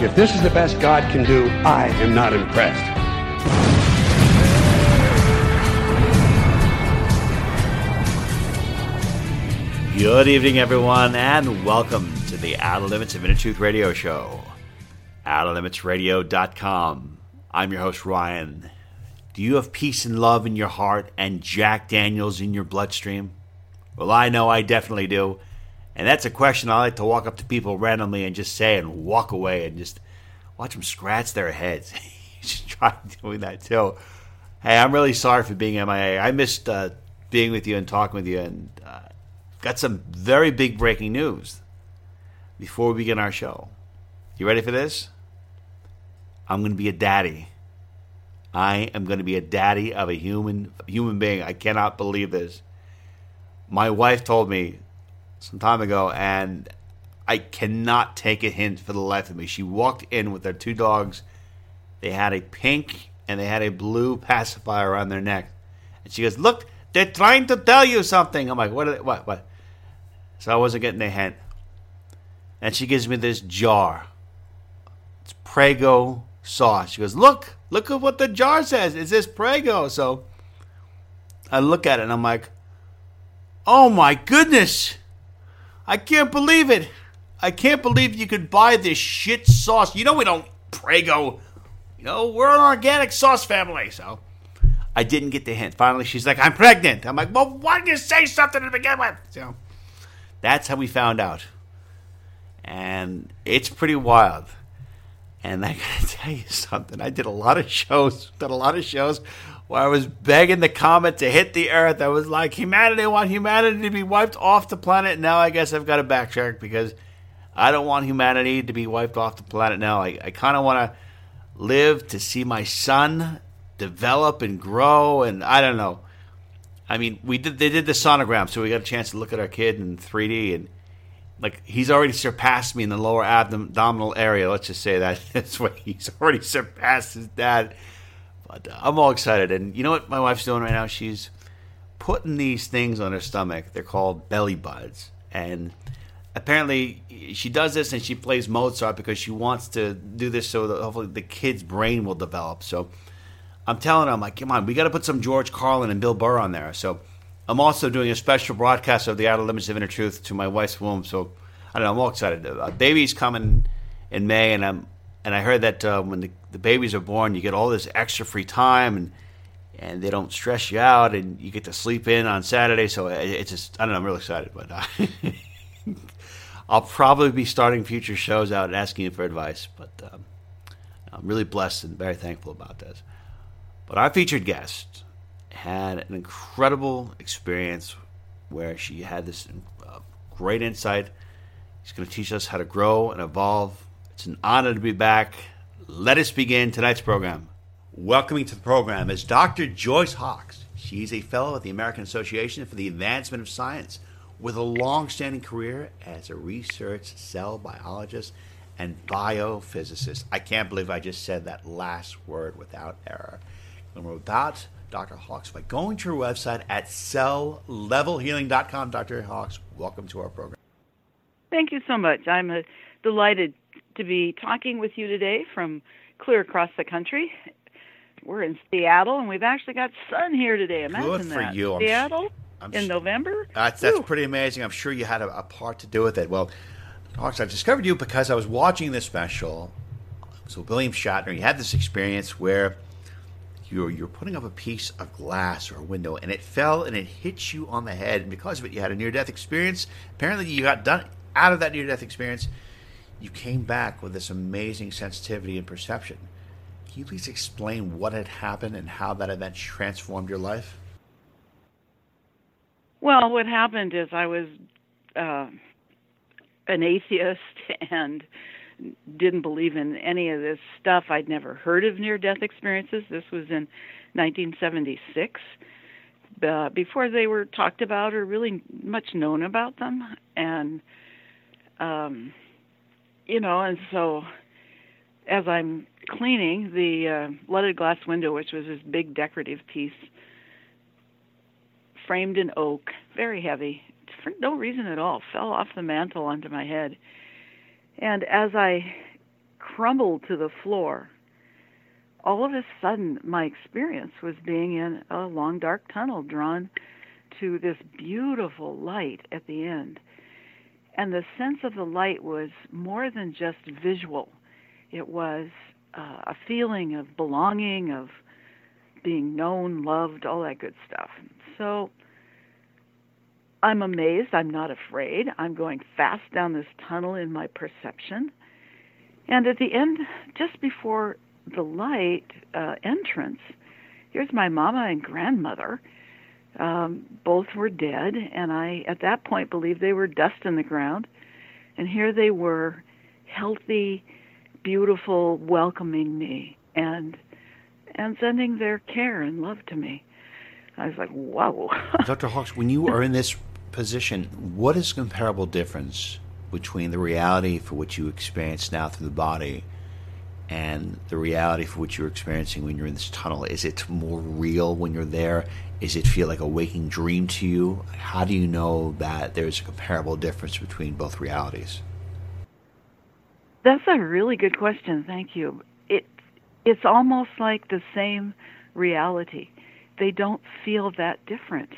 If this is the best God can do, I am not impressed. Good evening, everyone, and welcome to the Outer Limits of Inner Truth Radio Show. OuterLimitsRadio.com. I'm your host, Ryan. Do you have peace and love in your heart and Jack Daniels in your bloodstream? Well, I know I definitely do. And that's a question I like to walk up to people randomly and just say and walk away and just watch them scratch their heads. should try doing that too. Hey, I'm really sorry for being MIA. I missed uh, being with you and talking with you, and uh, got some very big breaking news before we begin our show. You ready for this? I'm going to be a daddy. I am going to be a daddy of a human human being. I cannot believe this. My wife told me some time ago, and I cannot take a hint for the life of me. She walked in with their two dogs. They had a pink and they had a blue pacifier on their neck. And she goes, Look, they're trying to tell you something. I'm like, What? They, what? What? So I wasn't getting a hint. And she gives me this jar. It's Prego sauce. She goes, Look, look at what the jar says. It says Prego. So I look at it and I'm like, Oh my goodness. I can't believe it. I can't believe you could buy this shit sauce. You know we don't Prego. You know, we're an organic sauce family. So I didn't get the hint. Finally, she's like, I'm pregnant. I'm like, well, why didn't you say something to begin with? So that's how we found out. And it's pretty wild. And I gotta tell you something. I did a lot of shows, did a lot of shows where I was begging the comet to hit the earth. I was like, humanity, I want humanity to be wiped off the planet. Now I guess I've got to backtrack because I don't want humanity to be wiped off the planet now. I, I kind of want to live to see my son develop and grow. And I don't know. I mean, we did they did the sonogram, so we got a chance to look at our kid in 3D, and like he's already surpassed me in the lower abdominal area. Let's just say that that's what he's already surpassed his dad. But uh, I'm all excited, and you know what my wife's doing right now? She's putting these things on her stomach. They're called belly buds, and apparently she does this and she plays Mozart because she wants to do this so that hopefully the kid's brain will develop. So I'm telling her, I'm like, come on, we got to put some George Carlin and Bill Burr on there. So I'm also doing a special broadcast of the Outer Limits of Inner Truth to my wife's womb. So I don't know, I'm all excited. A baby's coming in May, and I'm and I heard that uh, when the, the babies are born, you get all this extra free time and and they don't stress you out, and you get to sleep in on Saturday. So it's just I don't know, I'm really excited, but. Uh, I'll probably be starting future shows out and asking you for advice, but um, I'm really blessed and very thankful about this. But our featured guest had an incredible experience where she had this uh, great insight. She's going to teach us how to grow and evolve. It's an honor to be back. Let us begin tonight's program. Welcoming to the program is Dr. Joyce Hawkes. She's a fellow at the American Association for the Advancement of Science with a long standing career as a research cell biologist and biophysicist. I can't believe I just said that last word without error and without Dr. Hawkes by going to her website at celllevelhealing.com. Dr. Hawkes, welcome to our program. Thank you so much. I'm uh, delighted to be talking with you today from clear across the country. We're in Seattle, and we've actually got sun here today. Imagine Good for that. you. Seattle I'm in November. That's, that's pretty amazing. I'm sure you had a, a part to do with it. Well, Hawkes, I discovered you because I was watching this special So William Shatner, you had this experience where you're you're putting up a piece of glass or a window, and it fell and it hit you on the head, and because of it, you had a near death experience. Apparently, you got done out of that near death experience. You came back with this amazing sensitivity and perception. Can you please explain what had happened and how that event transformed your life? Well, what happened is I was uh, an atheist and didn't believe in any of this stuff. I'd never heard of near death experiences. This was in 1976, uh, before they were talked about or really much known about them. And, um, you know, and so as I'm cleaning the uh, leaded glass window, which was this big decorative piece, framed in oak, very heavy, for no reason at all, fell off the mantle onto my head and as I crumbled to the floor, all of a sudden my experience was being in a long dark tunnel drawn to this beautiful light at the end. And the sense of the light was more than just visual, it was uh, a feeling of belonging, of being known, loved, all that good stuff. So I'm amazed. I'm not afraid. I'm going fast down this tunnel in my perception. And at the end, just before the light uh, entrance, here's my mama and grandmother. Um, both were dead, and I, at that point, believed they were dust in the ground. And here they were, healthy, beautiful, welcoming me, and and sending their care and love to me. I was like, whoa. Dr. Hawkes, when you are in this position, what is comparable difference between the reality for which you experience now through the body and the reality for which you're experiencing when you're in this tunnel? Is it more real when you're there? Is it feel like a waking dream to you? How do you know that there's a comparable difference between both realities? That's a really good question. Thank you. It it's almost like the same reality. They don't feel that different.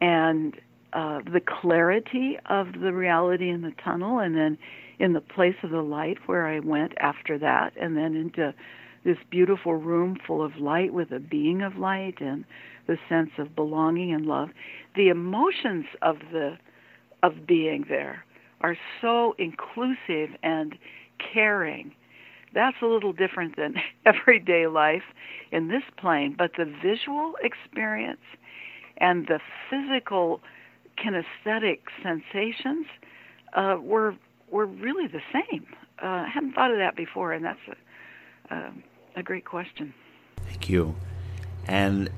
And uh, the clarity of the reality in the tunnel, and then in the place of the light where I went after that, and then into this beautiful room full of light with a being of light and the sense of belonging and love. The emotions of the of being there are so inclusive and caring. That's a little different than everyday life in this plane, but the visual experience and the physical kinesthetic sensations uh, were were really the same. Uh, I hadn't thought of that before, and that's a, uh, a great question. Thank you. And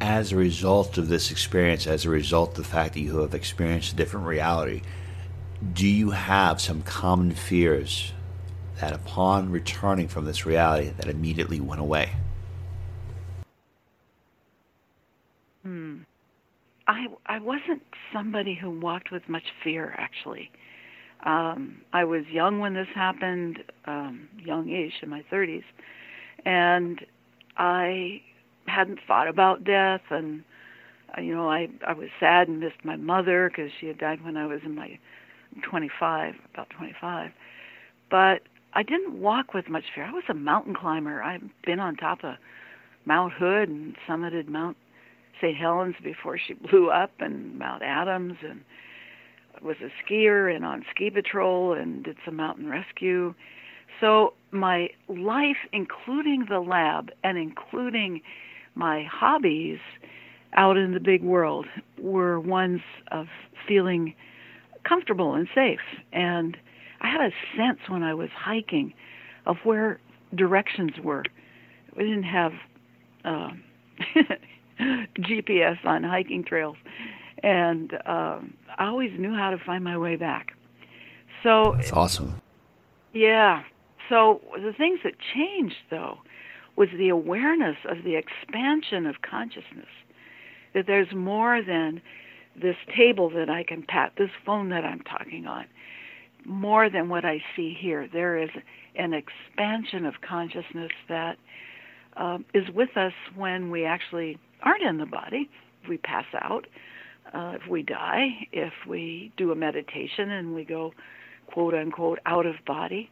as a result of this experience, as a result of the fact that you have experienced a different reality, do you have some common fears that upon returning from this reality that immediately went away? I I wasn't somebody who walked with much fear actually. Um, I was young when this happened, um, young-ish in my 30s, and I hadn't thought about death, and uh, you know I I was sad and missed my mother because she had died when I was in my 25, about 25, but I didn't walk with much fear. I was a mountain climber. I've been on top of Mount Hood and summited Mount St. Helens before she blew up, and Mount Adams, and was a skier and on ski patrol and did some mountain rescue. So my life, including the lab and including my hobbies out in the big world, were ones of feeling comfortable and safe. And I had a sense when I was hiking of where directions were. We didn't have uh, GPS on hiking trails, and um, I always knew how to find my way back. So it's awesome. Yeah. So the things that changed though was the awareness of the expansion of consciousness. That there's more than this table that I can pat, this phone that I'm talking on, more than what I see here. There is an expansion of consciousness that um, is with us when we actually aren't in the body, if we pass out, uh, if we die, if we do a meditation and we go quote unquote out of body,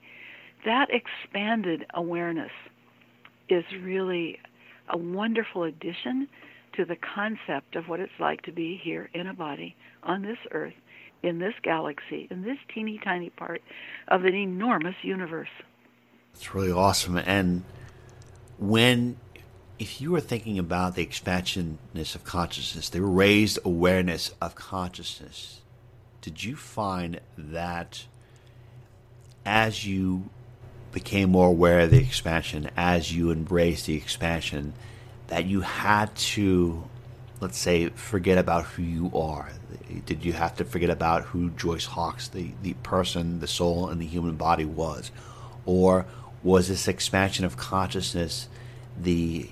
that expanded awareness is really a wonderful addition to the concept of what it's like to be here in a body on this earth, in this galaxy, in this teeny tiny part of an enormous universe. It's really awesome. And when, if you were thinking about the expansionness of consciousness, the raised awareness of consciousness, did you find that as you became more aware of the expansion, as you embraced the expansion, that you had to, let's say, forget about who you are? Did you have to forget about who Joyce Hawkes, the, the person, the soul, and the human body was? Or was this expansion of consciousness the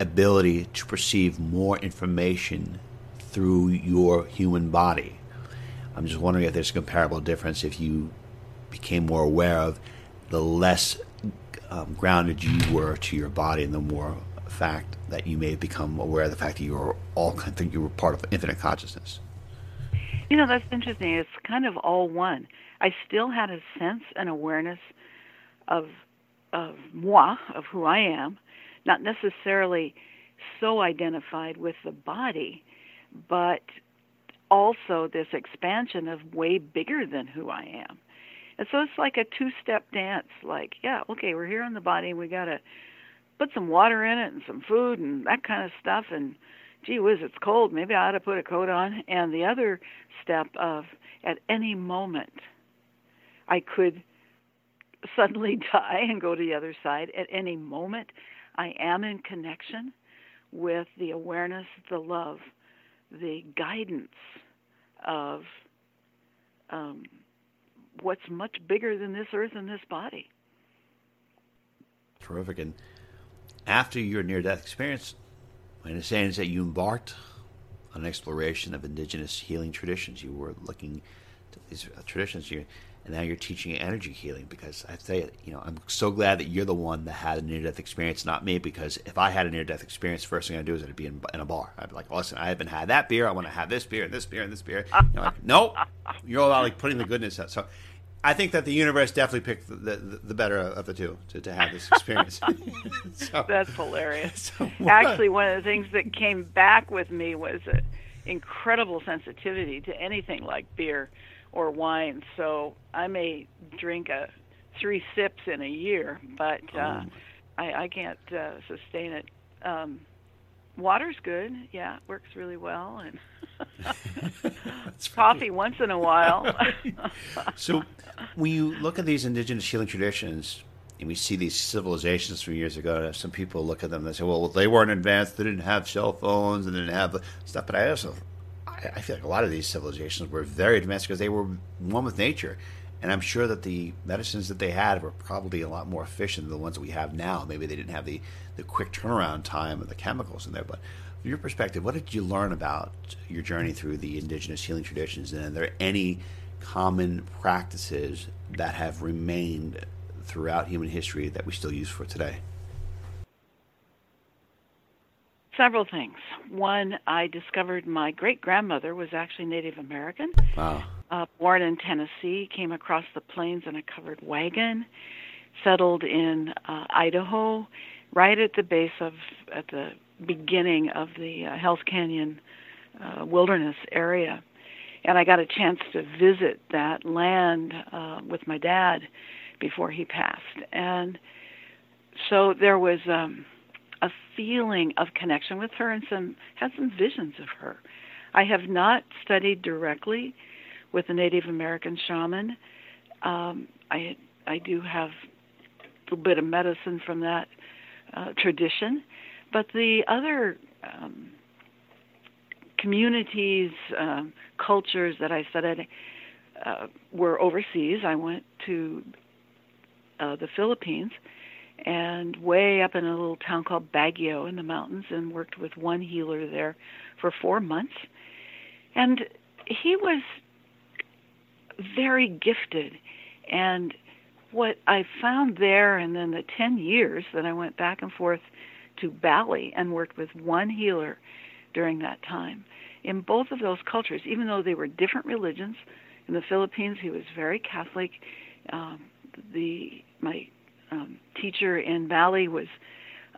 ability to perceive more information through your human body? I'm just wondering if there's a comparable difference if you became more aware of the less um, grounded you were to your body and the more fact that you may have become aware of the fact that you were all think you were part of infinite consciousness. You know, that's interesting. It's kind of all one. I still had a sense and awareness of of moi, of who I am, not necessarily so identified with the body, but also this expansion of way bigger than who I am. And so it's like a two step dance, like, yeah, okay, we're here in the body and we gotta put some water in it and some food and that kind of stuff and gee whiz, it's cold, maybe I ought to put a coat on. And the other step of at any moment I could suddenly die and go to the other side. At any moment I am in connection with the awareness, the love, the guidance of um, what's much bigger than this earth and this body. Terrific. And after your near death experience, my understanding is that you embarked on an exploration of indigenous healing traditions. You were looking to these traditions, you, and now you're teaching energy healing because I say, you know, I'm so glad that you're the one that had a near death experience, not me, because if I had a near death experience, first thing I'd do is I'd be in, in, a bar. I'd be like, listen, I haven't had that beer. I want to have this beer and this beer and this beer. You know, like, nope. You're all about like putting the goodness out. So I think that the universe definitely picked the, the, the better of the two to, to have this experience. so, That's hilarious. So Actually, one of the things that came back with me was an incredible sensitivity to anything like beer or wine. So I may drink a three sips in a year, but uh, oh. I, I can't uh, sustain it. Um, water's good. Yeah, it works really well, and coffee once in a while. so, when you look at these indigenous healing traditions, and we see these civilizations from years ago, some people look at them and say, "Well, they weren't advanced. They didn't have cell phones. and they didn't have stuff." But I also, I feel like a lot of these civilizations were very advanced because they were one with nature. And I'm sure that the medicines that they had were probably a lot more efficient than the ones that we have now. Maybe they didn't have the, the quick turnaround time of the chemicals in there. But from your perspective, what did you learn about your journey through the indigenous healing traditions? And are there any common practices that have remained throughout human history that we still use for today? Several things. One, I discovered my great grandmother was actually Native American. Wow uh, born in Tennessee, came across the plains in a covered wagon, settled in uh, Idaho, right at the base of, at the beginning of the uh, Hells Canyon uh, wilderness area. And I got a chance to visit that land uh, with my dad before he passed. And so there was um, a feeling of connection with her and some had some visions of her. I have not studied directly with a Native American shaman. Um, I I do have a little bit of medicine from that uh, tradition, but the other um, communities, uh, cultures that I studied uh, were overseas. I went to uh, the Philippines and way up in a little town called Baguio in the mountains and worked with one healer there for four months. And he was very gifted. And what I found there, and then the 10 years that I went back and forth to Bali and worked with one healer during that time, in both of those cultures, even though they were different religions, in the Philippines he was very Catholic, um, the my um, teacher in Bali was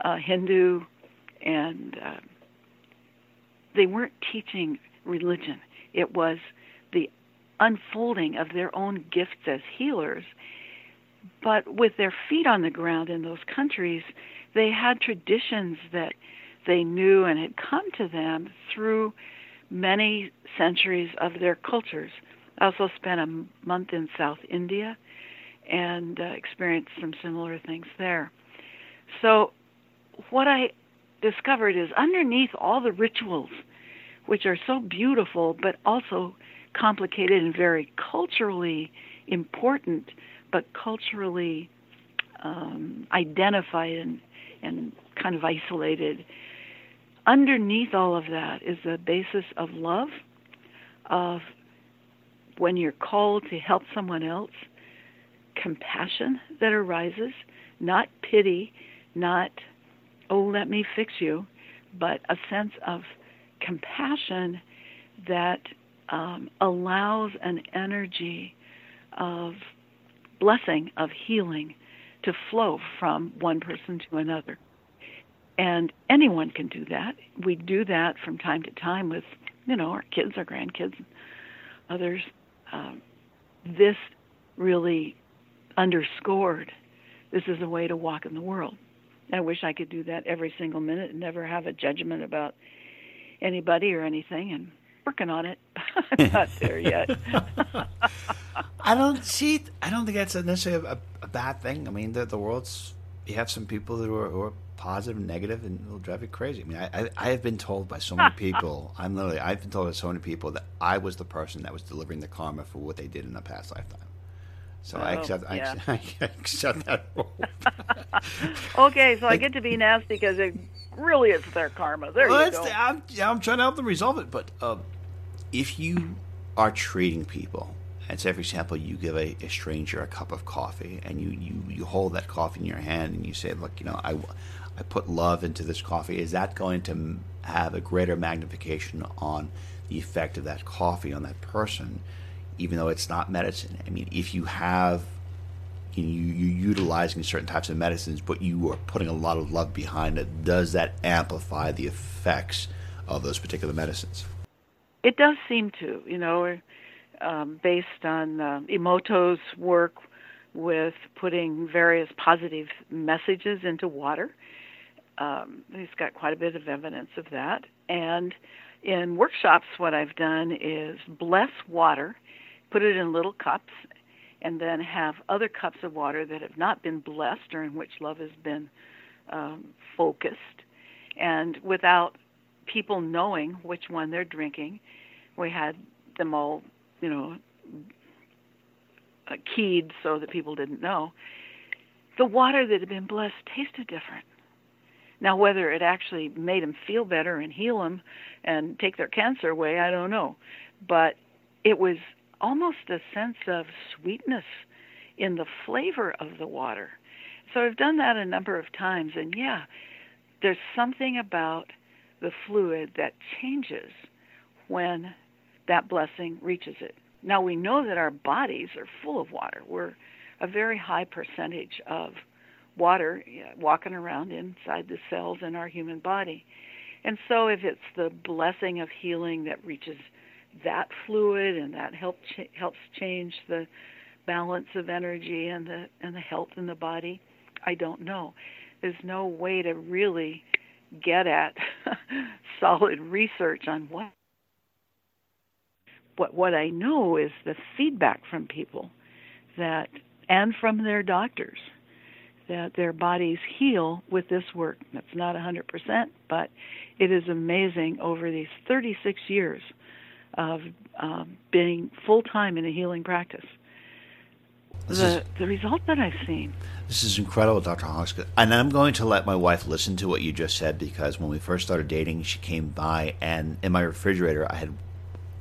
uh, Hindu, and uh, they weren't teaching religion. It was the unfolding of their own gifts as healers. But with their feet on the ground in those countries, they had traditions that they knew and had come to them through many centuries of their cultures. I also spent a month in South India and uh, experienced some similar things there. So, what I discovered is underneath all the rituals, which are so beautiful but also complicated and very culturally important, but culturally um, identified and, and kind of isolated. Underneath all of that is the basis of love, of when you're called to help someone else, compassion that arises, not pity, not, oh, let me fix you, but a sense of compassion that um, allows an energy of blessing, of healing to flow from one person to another. And anyone can do that. We do that from time to time with, you know, our kids, our grandkids, others. Um, this really underscored this is a way to walk in the world. I wish I could do that every single minute and never have a judgment about anybody or anything and working on it. I'm not there yet. I don't see. I don't think that's necessarily a, a bad thing. I mean, the, the world's. You have some people who are, who are positive and negative, and it'll drive you crazy. I mean, I, I, I have been told by so many people. I'm literally. I've been told by so many people that I was the person that was delivering the karma for what they did in a past lifetime. So oh, I accept. Yeah. I, I accept that role. okay, so I get to be nasty because it really is their karma. There well, you go. The, I'm, I'm trying to help them resolve it, but uh, if you are treating people, and say for example, you give a, a, stranger a cup of coffee, and you, you you hold that coffee in your hand, and you say, "Look, you know, I I put love into this coffee." Is that going to have a greater magnification on the effect of that coffee on that person? Even though it's not medicine. I mean, if you have you know, you, you're utilizing certain types of medicines, but you are putting a lot of love behind it, does that amplify the effects of those particular medicines? It does seem to, you know, um, based on uh, Emoto's work with putting various positive messages into water. Um, he's got quite a bit of evidence of that. And in workshops, what I've done is bless water put it in little cups, and then have other cups of water that have not been blessed or in which love has been um, focused. And without people knowing which one they're drinking, we had them all, you know, uh, keyed so that people didn't know. The water that had been blessed tasted different. Now, whether it actually made them feel better and heal them and take their cancer away, I don't know. But it was almost a sense of sweetness in the flavor of the water. So I've done that a number of times, and yeah, there's something about the fluid that changes when that blessing reaches it. Now we know that our bodies are full of water. We're a very high percentage of water walking around inside the cells in our human body. And so if it's the blessing of healing that reaches that fluid and that help ch- helps change the balance of energy and the and the health in the body? I don't know. There's no way to really get at solid research on what what what i know is the feedback from people that and from their doctors that their bodies heal with this work. That's not 100% but it is amazing over these 36 years of um, being full time in a healing practice. the, is, the result that I've seen. This is incredible, Dr. Hoskett. And I'm going to let my wife listen to what you just said because when we first started dating, she came by and in my refrigerator, I had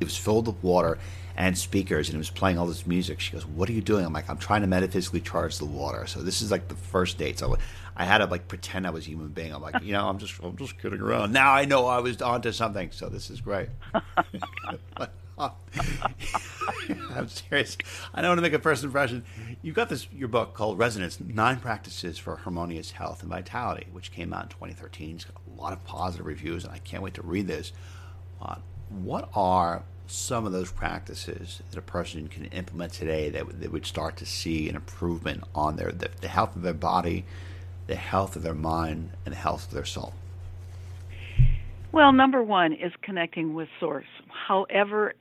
it was filled with water and speakers and it was playing all this music. She goes, "What are you doing?" I'm like, "I'm trying to metaphysically charge the water." So this is like the first date. So I had to like pretend I was a human being. I'm like, you know, I'm just I'm just kidding around. Now I know I was onto something. So this is great. I'm serious. I don't want to make a first impression. You've got this your book called Resonance: Nine Practices for Harmonious Health and Vitality, which came out in 2013. It's got a lot of positive reviews, and I can't wait to read this. Uh, what are some of those practices that a person can implement today that they would start to see an improvement on their the, the health of their body, the health of their mind, and the health of their soul? Well, number one is connecting with Source, however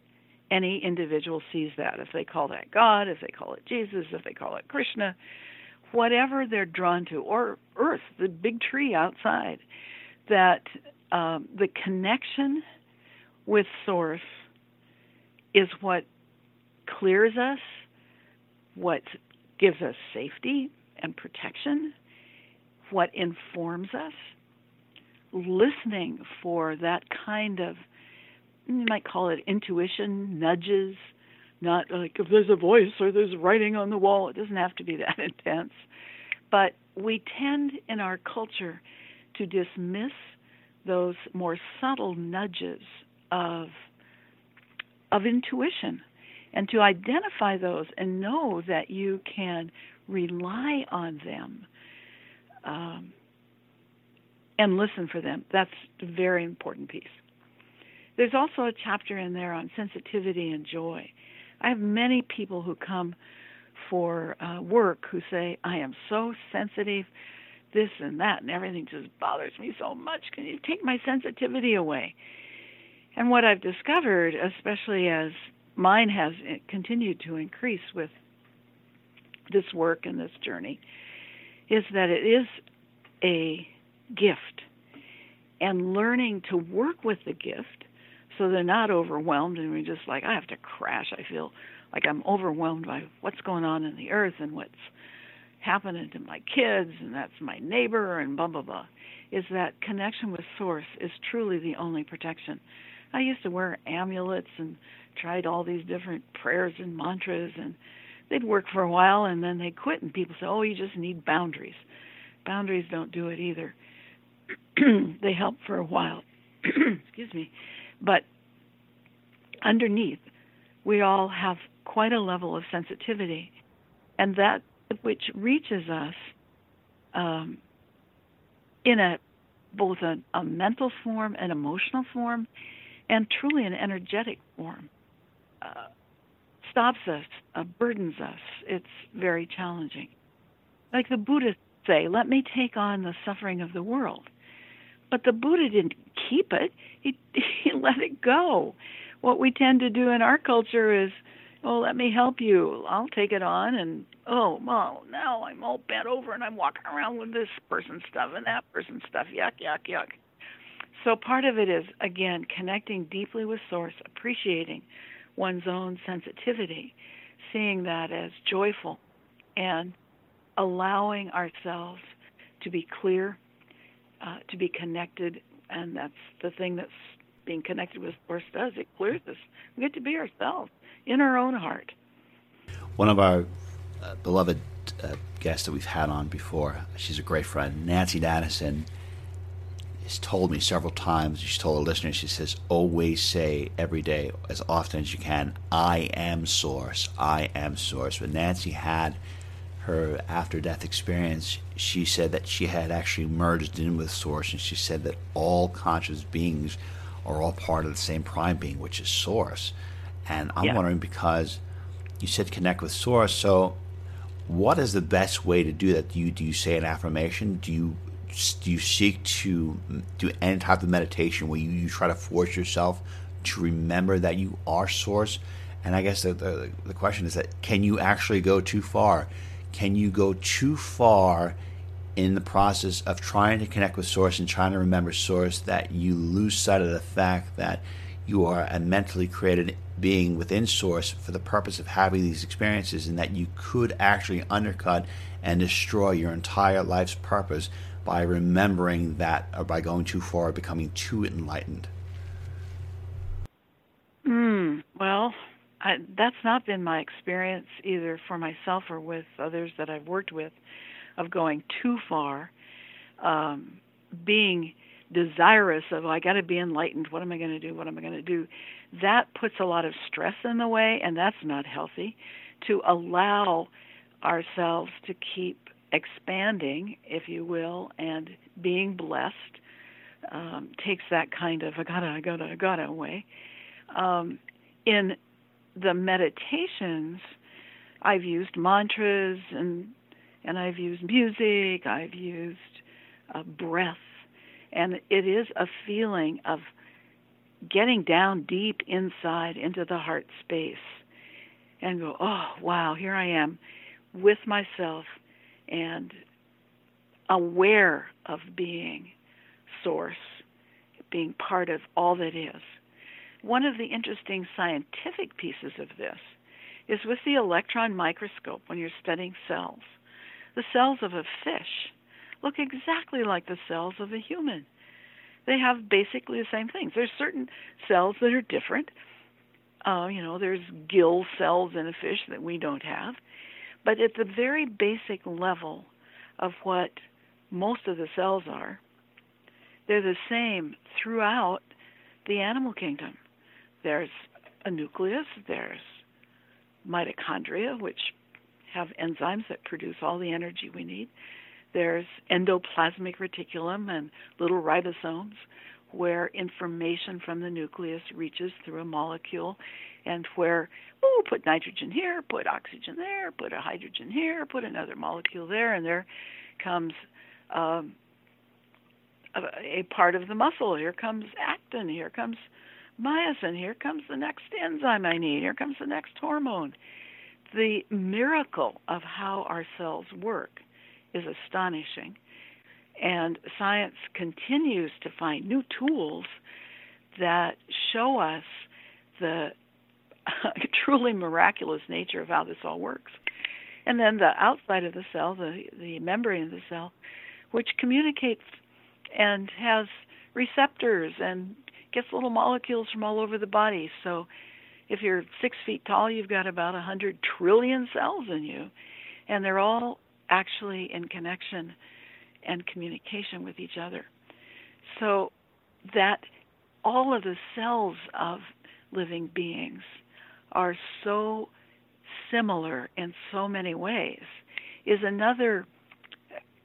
any individual sees that. If they call that God, if they call it Jesus, if they call it Krishna, whatever they're drawn to, or Earth, the big tree outside, that um, the connection with Source is what clears us, what gives us safety and protection, what informs us. Listening for that kind of, you might call it intuition, nudges, not like if there's a voice or there's writing on the wall, it doesn't have to be that intense. But we tend in our culture to dismiss those more subtle nudges of of intuition and to identify those and know that you can rely on them um, and listen for them. That's a very important piece. There's also a chapter in there on sensitivity and joy. I have many people who come for uh, work who say, I am so sensitive, this and that, and everything just bothers me so much. Can you take my sensitivity away? And what I've discovered, especially as mine has continued to increase with this work and this journey, is that it is a gift. And learning to work with the gift so they're not overwhelmed and we're just like, I have to crash. I feel like I'm overwhelmed by what's going on in the earth and what's happening to my kids and that's my neighbor and blah, blah, blah. Is that connection with Source is truly the only protection I used to wear amulets and tried all these different prayers and mantras and they'd work for a while and then they'd quit and people say, "Oh, you just need boundaries." Boundaries don't do it either. they help for a while. Excuse me. But underneath, we all have quite a level of sensitivity and that which reaches us um, in a both a, a mental form and emotional form and truly an energetic form uh, stops us, uh, burdens us. It's very challenging. Like the Buddhists say, let me take on the suffering of the world. But the Buddha didn't keep it, he, he let it go. What we tend to do in our culture is, oh, let me help you. I'll take it on. And, oh, well, now I'm all bent over and I'm walking around with this person's stuff and that person's stuff. Yuck, yuck, yuck. So part of it is, again, connecting deeply with Source, appreciating one's own sensitivity, seeing that as joyful, and allowing ourselves to be clear, uh, to be connected. And that's the thing that's being connected with Source does. It clears us. We get to be ourselves in our own heart. One of our uh, beloved uh, guests that we've had on before, she's a great friend, Nancy Dennison has told me several times, she's told a listener, she says, always say every day, as often as you can, I am source, I am source. When Nancy had her after death experience, she said that she had actually merged in with source, and she said that all conscious beings are all part of the same prime being, which is source. And I'm yeah. wondering because you said connect with source, so what is the best way to do that? Do you do you say an affirmation? Do you you seek to do any type of meditation where you, you try to force yourself to remember that you are source? And I guess the, the, the question is that can you actually go too far? Can you go too far in the process of trying to connect with source and trying to remember source that you lose sight of the fact that you are a mentally created being within source for the purpose of having these experiences and that you could actually undercut and destroy your entire life's purpose by remembering that or by going too far, becoming too enlightened? Mm, well, I, that's not been my experience either for myself or with others that I've worked with of going too far, um, being desirous of, I got to be enlightened. What am I going to do? What am I going to do? that puts a lot of stress in the way, and that's not healthy. To allow ourselves to keep expanding, if you will, and being blessed um, takes that kind of I gotta, I gotta, I gotta away. Um, in the meditations, I've used mantras and and I've used music. I've used uh, breath, and it is a feeling of getting down deep inside into the heart space and go, oh wow, here I am with myself and aware of being source, being part of all that is. One of the interesting scientific pieces of this is with the electron microscope when you're studying cells. The cells of a fish look exactly like the cells of a human. They have basically the same things. There's certain cells that are different. Uh, you know, there's gill cells in a fish that we don't have. But at the very basic level of what most of the cells are, they're the same throughout the animal kingdom. There's a nucleus, there's mitochondria, which have enzymes that produce all the energy we need. There's endoplasmic reticulum and little ribosomes where information from the nucleus reaches through a molecule and where oh put nitrogen here put oxygen there put a hydrogen here put another molecule there and there comes um, a, a part of the muscle. Here comes actin here comes myosin here comes the next enzyme i need here comes the next hormone. The miracle of how our cells work is astonishing and science continues to find new tools that show us the truly miraculous nature of how this all works. And then the outside of the cell, the, the membrane of the cell, which communicates and has receptors and gets little molecules from all over the body. So if you're six feet tall, you've got about a hundred trillion cells in you, and they're all actually in connection and communication with each other. So that all of the cells of living beings are so similar in so many ways is another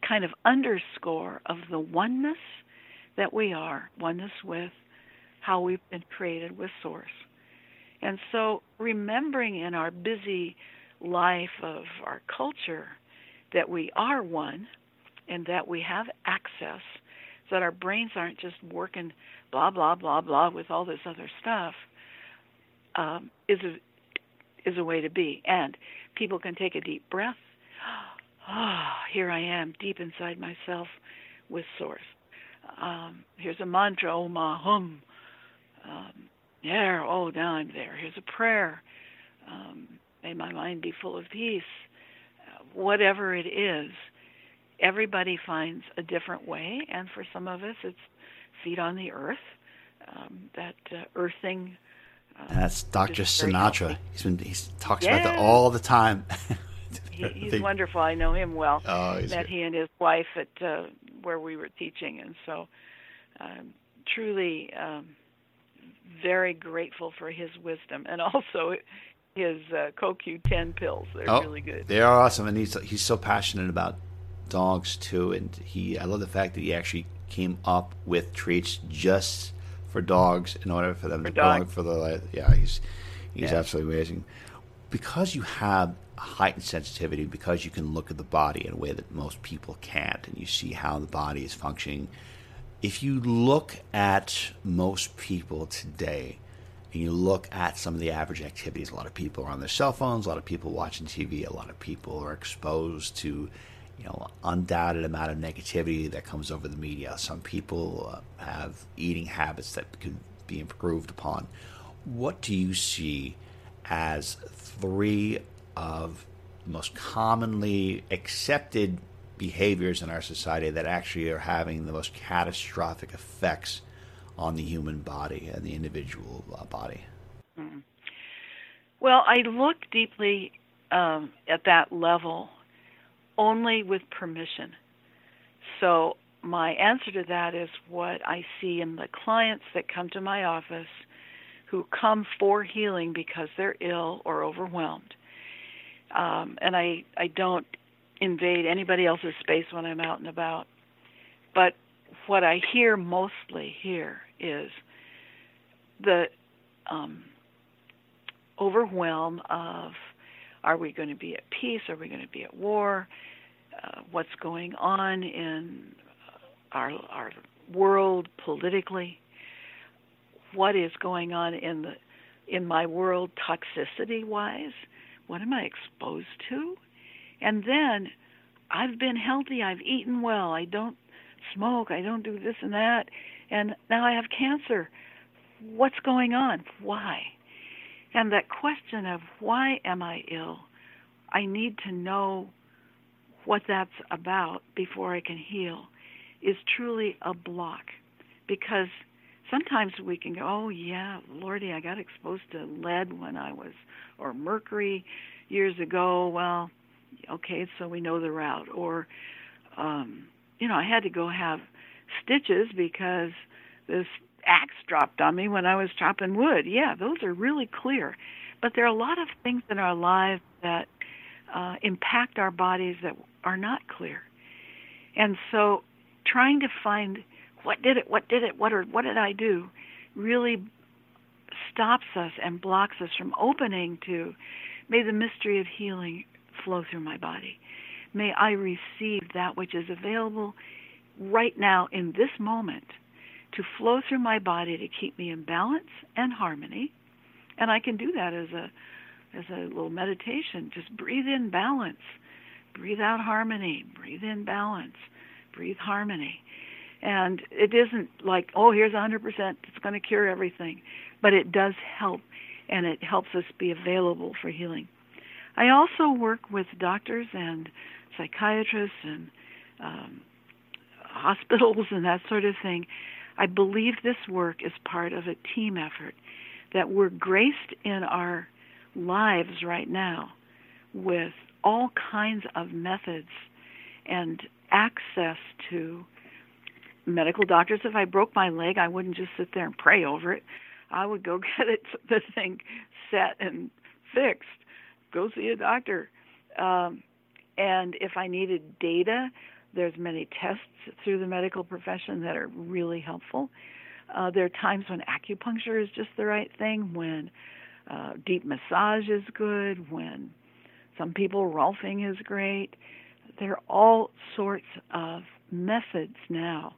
kind of underscore of the oneness that we are, oneness with how we've been created with Source. And so, remembering in our busy life of our culture that we are one and that we have access, so that our brains aren't just working blah, blah, blah, blah with all this other stuff, um, is a is a way to be. And people can take a deep breath. Oh, here I am, deep inside myself, with Source. Um, here's a mantra, Om Hum. Um, there, oh, now I'm there. Here's a prayer. Um, may my mind be full of peace. Uh, whatever it is, everybody finds a different way, and for some of us, it's feet on the earth. Um, that uh, earthing that's Dr. Sinatra. He's been he talks yeah. about that all the time. he, he's wonderful. I know him well. Oh, Met good. he and his wife at uh, where we were teaching, and so um, truly um, very grateful for his wisdom and also his uh, CoQ10 pills. They're oh, really good. They are awesome, and he's he's so passionate about dogs too. And he, I love the fact that he actually came up with treats just for dogs in order for them for to dog. for the yeah he's he's yeah. absolutely amazing because you have heightened sensitivity because you can look at the body in a way that most people can't and you see how the body is functioning if you look at most people today and you look at some of the average activities a lot of people are on their cell phones a lot of people watching tv a lot of people are exposed to you know, undoubted amount of negativity that comes over the media. Some people uh, have eating habits that could be improved upon. What do you see as three of the most commonly accepted behaviors in our society that actually are having the most catastrophic effects on the human body and the individual uh, body? Mm-hmm. Well, I look deeply um, at that level only with permission. So, my answer to that is what I see in the clients that come to my office who come for healing because they're ill or overwhelmed. Um, and I, I don't invade anybody else's space when I'm out and about. But what I hear mostly here is the um, overwhelm of are we going to be at peace? Are we going to be at war? Uh, what's going on in our our world politically? What is going on in the in my world toxicity wise? What am I exposed to? And then I've been healthy. I've eaten well. I don't smoke. I don't do this and that. And now I have cancer. What's going on? Why? And that question of why am I ill? I need to know what that's about before I can heal is truly a block because sometimes we can go, oh yeah, Lordy, I got exposed to lead when I was, or mercury years ago. Well, okay, so we know the root. Or, um, you know, I had to go have stitches because this axe dropped on me when I was chopping wood. Yeah, those are really clear. But there are a lot of things in our lives that uh, impact our bodies that are not clear. And so trying to find what did it, what did it, what or what did I do really stops us and blocks us from opening to may the mystery of healing flow through my body. May I receive that which is available right now in this moment to flow through my body to keep me in balance and harmony. And I can do that as a as a little meditation. Just breathe in balance, breathe out harmony, breathe in balance, breathe harmony. And it isn't like, oh, here's 100%, it's going to cure everything. But it does help, and it helps us be available for healing. I also work with doctors and psychiatrists and um, hospitals and that sort of thing I believe this work is part of a team effort, that we're graced in our lives right now with all kinds of methods and access to medical doctors. If I broke my leg, I wouldn't just sit there and pray over it. I would go get it, the thing set and fixed. Go see a doctor. Um, and if I needed data, there's many tests through the medical profession that are really helpful. Uh, there are times when acupuncture is just the right thing, when uh, deep massage is good, when some people rolfing is great. There are all sorts of methods now.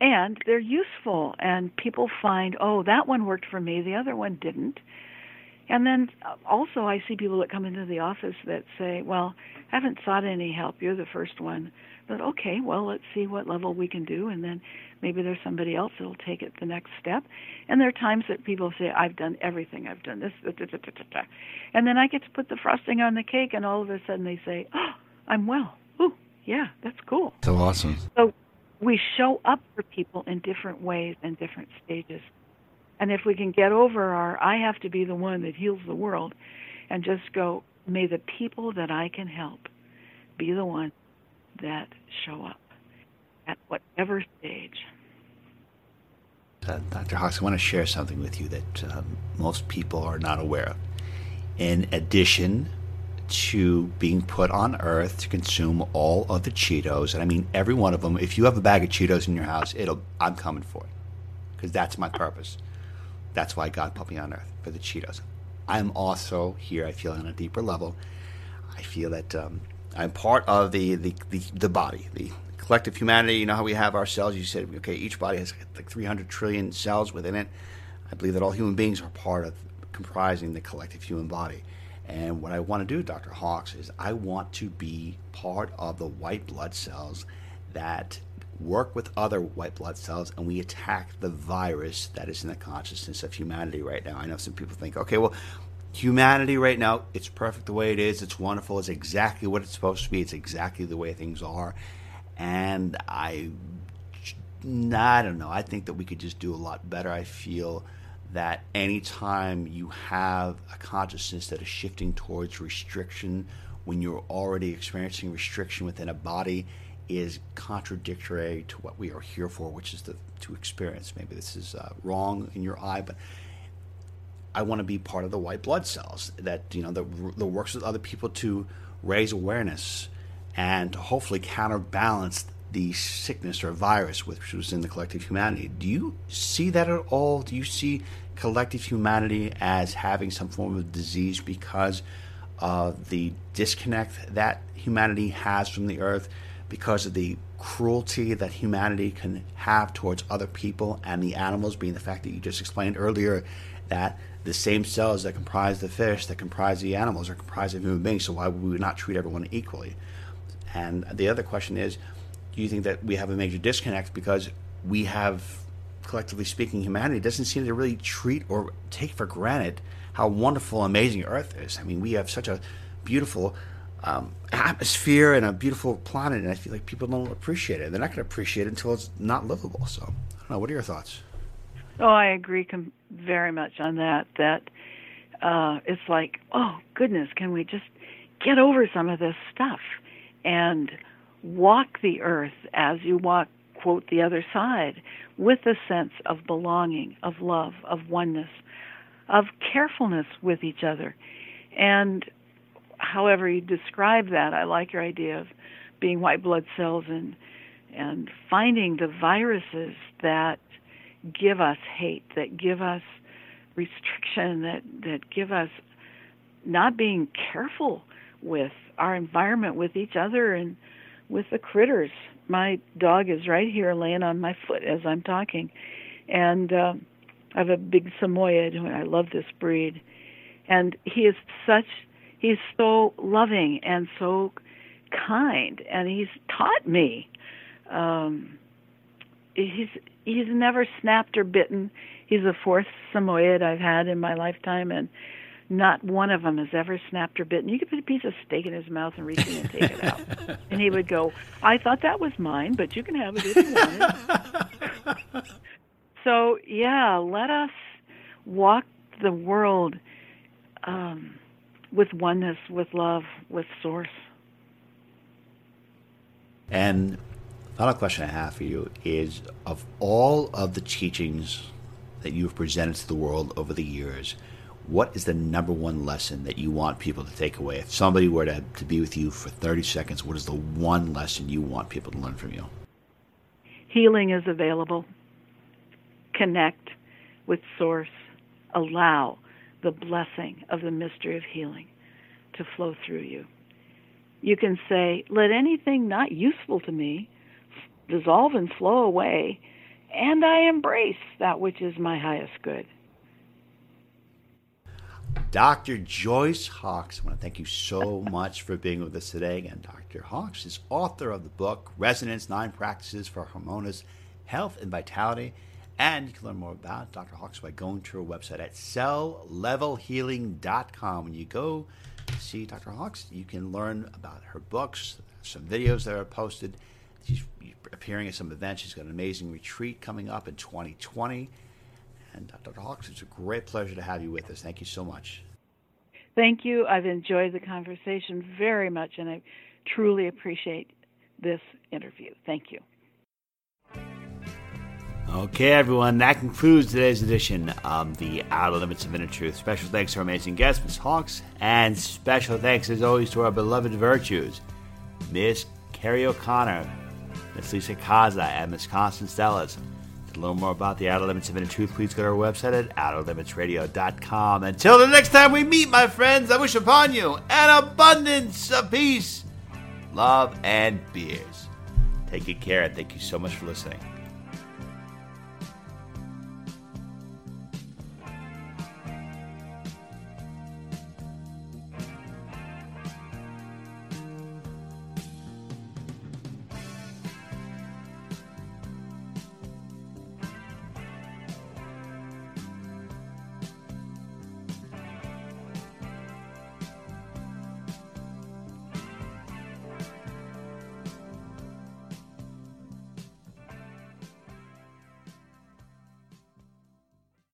And they're useful, and people find, oh, that one worked for me, the other one didn't. And then also, I see people that come into the office that say, "Well, I haven't sought any help. You're the first one." But okay, well, let's see what level we can do, and then maybe there's somebody else that'll take it the next step. And there are times that people say, "I've done everything. I've done this," da, da, da, and then I get to put the frosting on the cake, and all of a sudden they say, "Oh, I'm well." Ooh, yeah, that's cool. So awesome. So we show up for people in different ways and different stages. And if we can get over our, I have to be the one that heals the world, and just go, may the people that I can help be the ones that show up at whatever stage. Uh, Dr. Hawkes, I want to share something with you that um, most people are not aware of. In addition to being put on earth to consume all of the Cheetos, and I mean every one of them, if you have a bag of Cheetos in your house, it'll I'm coming for it because that's my purpose. That's why God put me on earth for the Cheetos. I'm also here. I feel on a deeper level. I feel that um, I'm part of the, the, the, the, body, the collective humanity. You know how we have our cells. You said, okay, each body has like 300 trillion cells within it. I believe that all human beings are part of comprising the collective human body. And what I want to do, Dr. Hawkes, is I want to be part of the white blood cells that work with other white blood cells and we attack the virus that is in the consciousness of humanity right now. I know some people think, okay, well, humanity right now, it's perfect the way it is. It's wonderful. It's exactly what it's supposed to be. It's exactly the way things are. And I, I don't know. I think that we could just do a lot better. I feel that anytime you have a consciousness that is shifting towards restriction, when you're already experiencing restriction within a body, is contradictory to what we are here for, which is the, to experience. Maybe this is uh, wrong in your eye, but I want to be part of the white blood cells that you know that, that works with other people to raise awareness and to hopefully counterbalance the sickness or virus which was in the collective humanity. Do you see that at all? Do you see collective humanity as having some form of disease because of the disconnect that humanity has from the earth, because of the cruelty that humanity can have towards other people and the animals, being the fact that you just explained earlier that the same cells that comprise the fish that comprise the animals are comprised of human beings, so why would we not treat everyone equally? And the other question is do you think that we have a major disconnect because we have, collectively speaking, humanity doesn't seem to really treat or take for granted how wonderful, amazing Earth is? I mean, we have such a beautiful um, atmosphere and a beautiful planet, and I feel like people don't appreciate it. They're not going to appreciate it until it's not livable. So, I don't know. What are your thoughts? Oh, I agree com- very much on that. That uh, it's like, oh goodness, can we just get over some of this stuff and walk the earth as you walk, quote, the other side, with a sense of belonging, of love, of oneness, of carefulness with each other. And however you describe that, I like your idea of being white blood cells and and finding the viruses that give us hate, that give us restriction, that that give us not being careful with our environment, with each other, and with the critters. My dog is right here laying on my foot as I'm talking. And uh, I have a big Samoyed, I love this breed. And he is such, he's so loving and so kind, and he's taught me. Um, he's he's never snapped or bitten. He's the fourth Samoyed I've had in my lifetime, and not one of them has ever snapped or bitten. You could put a piece of steak in his mouth and reach in and take it out. And he would go, I thought that was mine, but you can have it if you want it. so, yeah, let us walk the world um, with oneness, with love, with Source. And final question I have for you is of all of the teachings that you've presented to the world over the years, what is the number one lesson that you want people to take away? If somebody were to, to be with you for 30 seconds, what is the one lesson you want people to learn from you? Healing is available. Connect with Source. Allow the blessing of the mystery of healing to flow through you. You can say, Let anything not useful to me dissolve and flow away, and I embrace that which is my highest good. Dr. Joyce Hawkes, I want to thank you so much for being with us today. And Dr. Hawkes is author of the book Resonance Nine Practices for Harmonious Health and Vitality. And you can learn more about Dr. Hawkes by going to her website at celllevelhealing.com. When you go see Dr. Hawkes, you can learn about her books, some videos that are posted. She's appearing at some events. She's got an amazing retreat coming up in 2020. And Dr. Hawkes, it's a great pleasure to have you with us. Thank you so much. Thank you. I've enjoyed the conversation very much, and I truly appreciate this interview. Thank you. Okay, everyone, that concludes today's edition of the Outer Limits of Inner Truth. Special thanks to our amazing guest, Ms. Hawkes, and special thanks, as always, to our beloved virtues, Miss Carrie O'Connor, Miss Lisa Kaza, and Miss Constance Stellas. To learn more about the Outer Limits of Inner Truth, please go to our website at outerlimitsradio.com. Until the next time we meet, my friends, I wish upon you an abundance of peace, love, and beers. Take good care, and thank you so much for listening.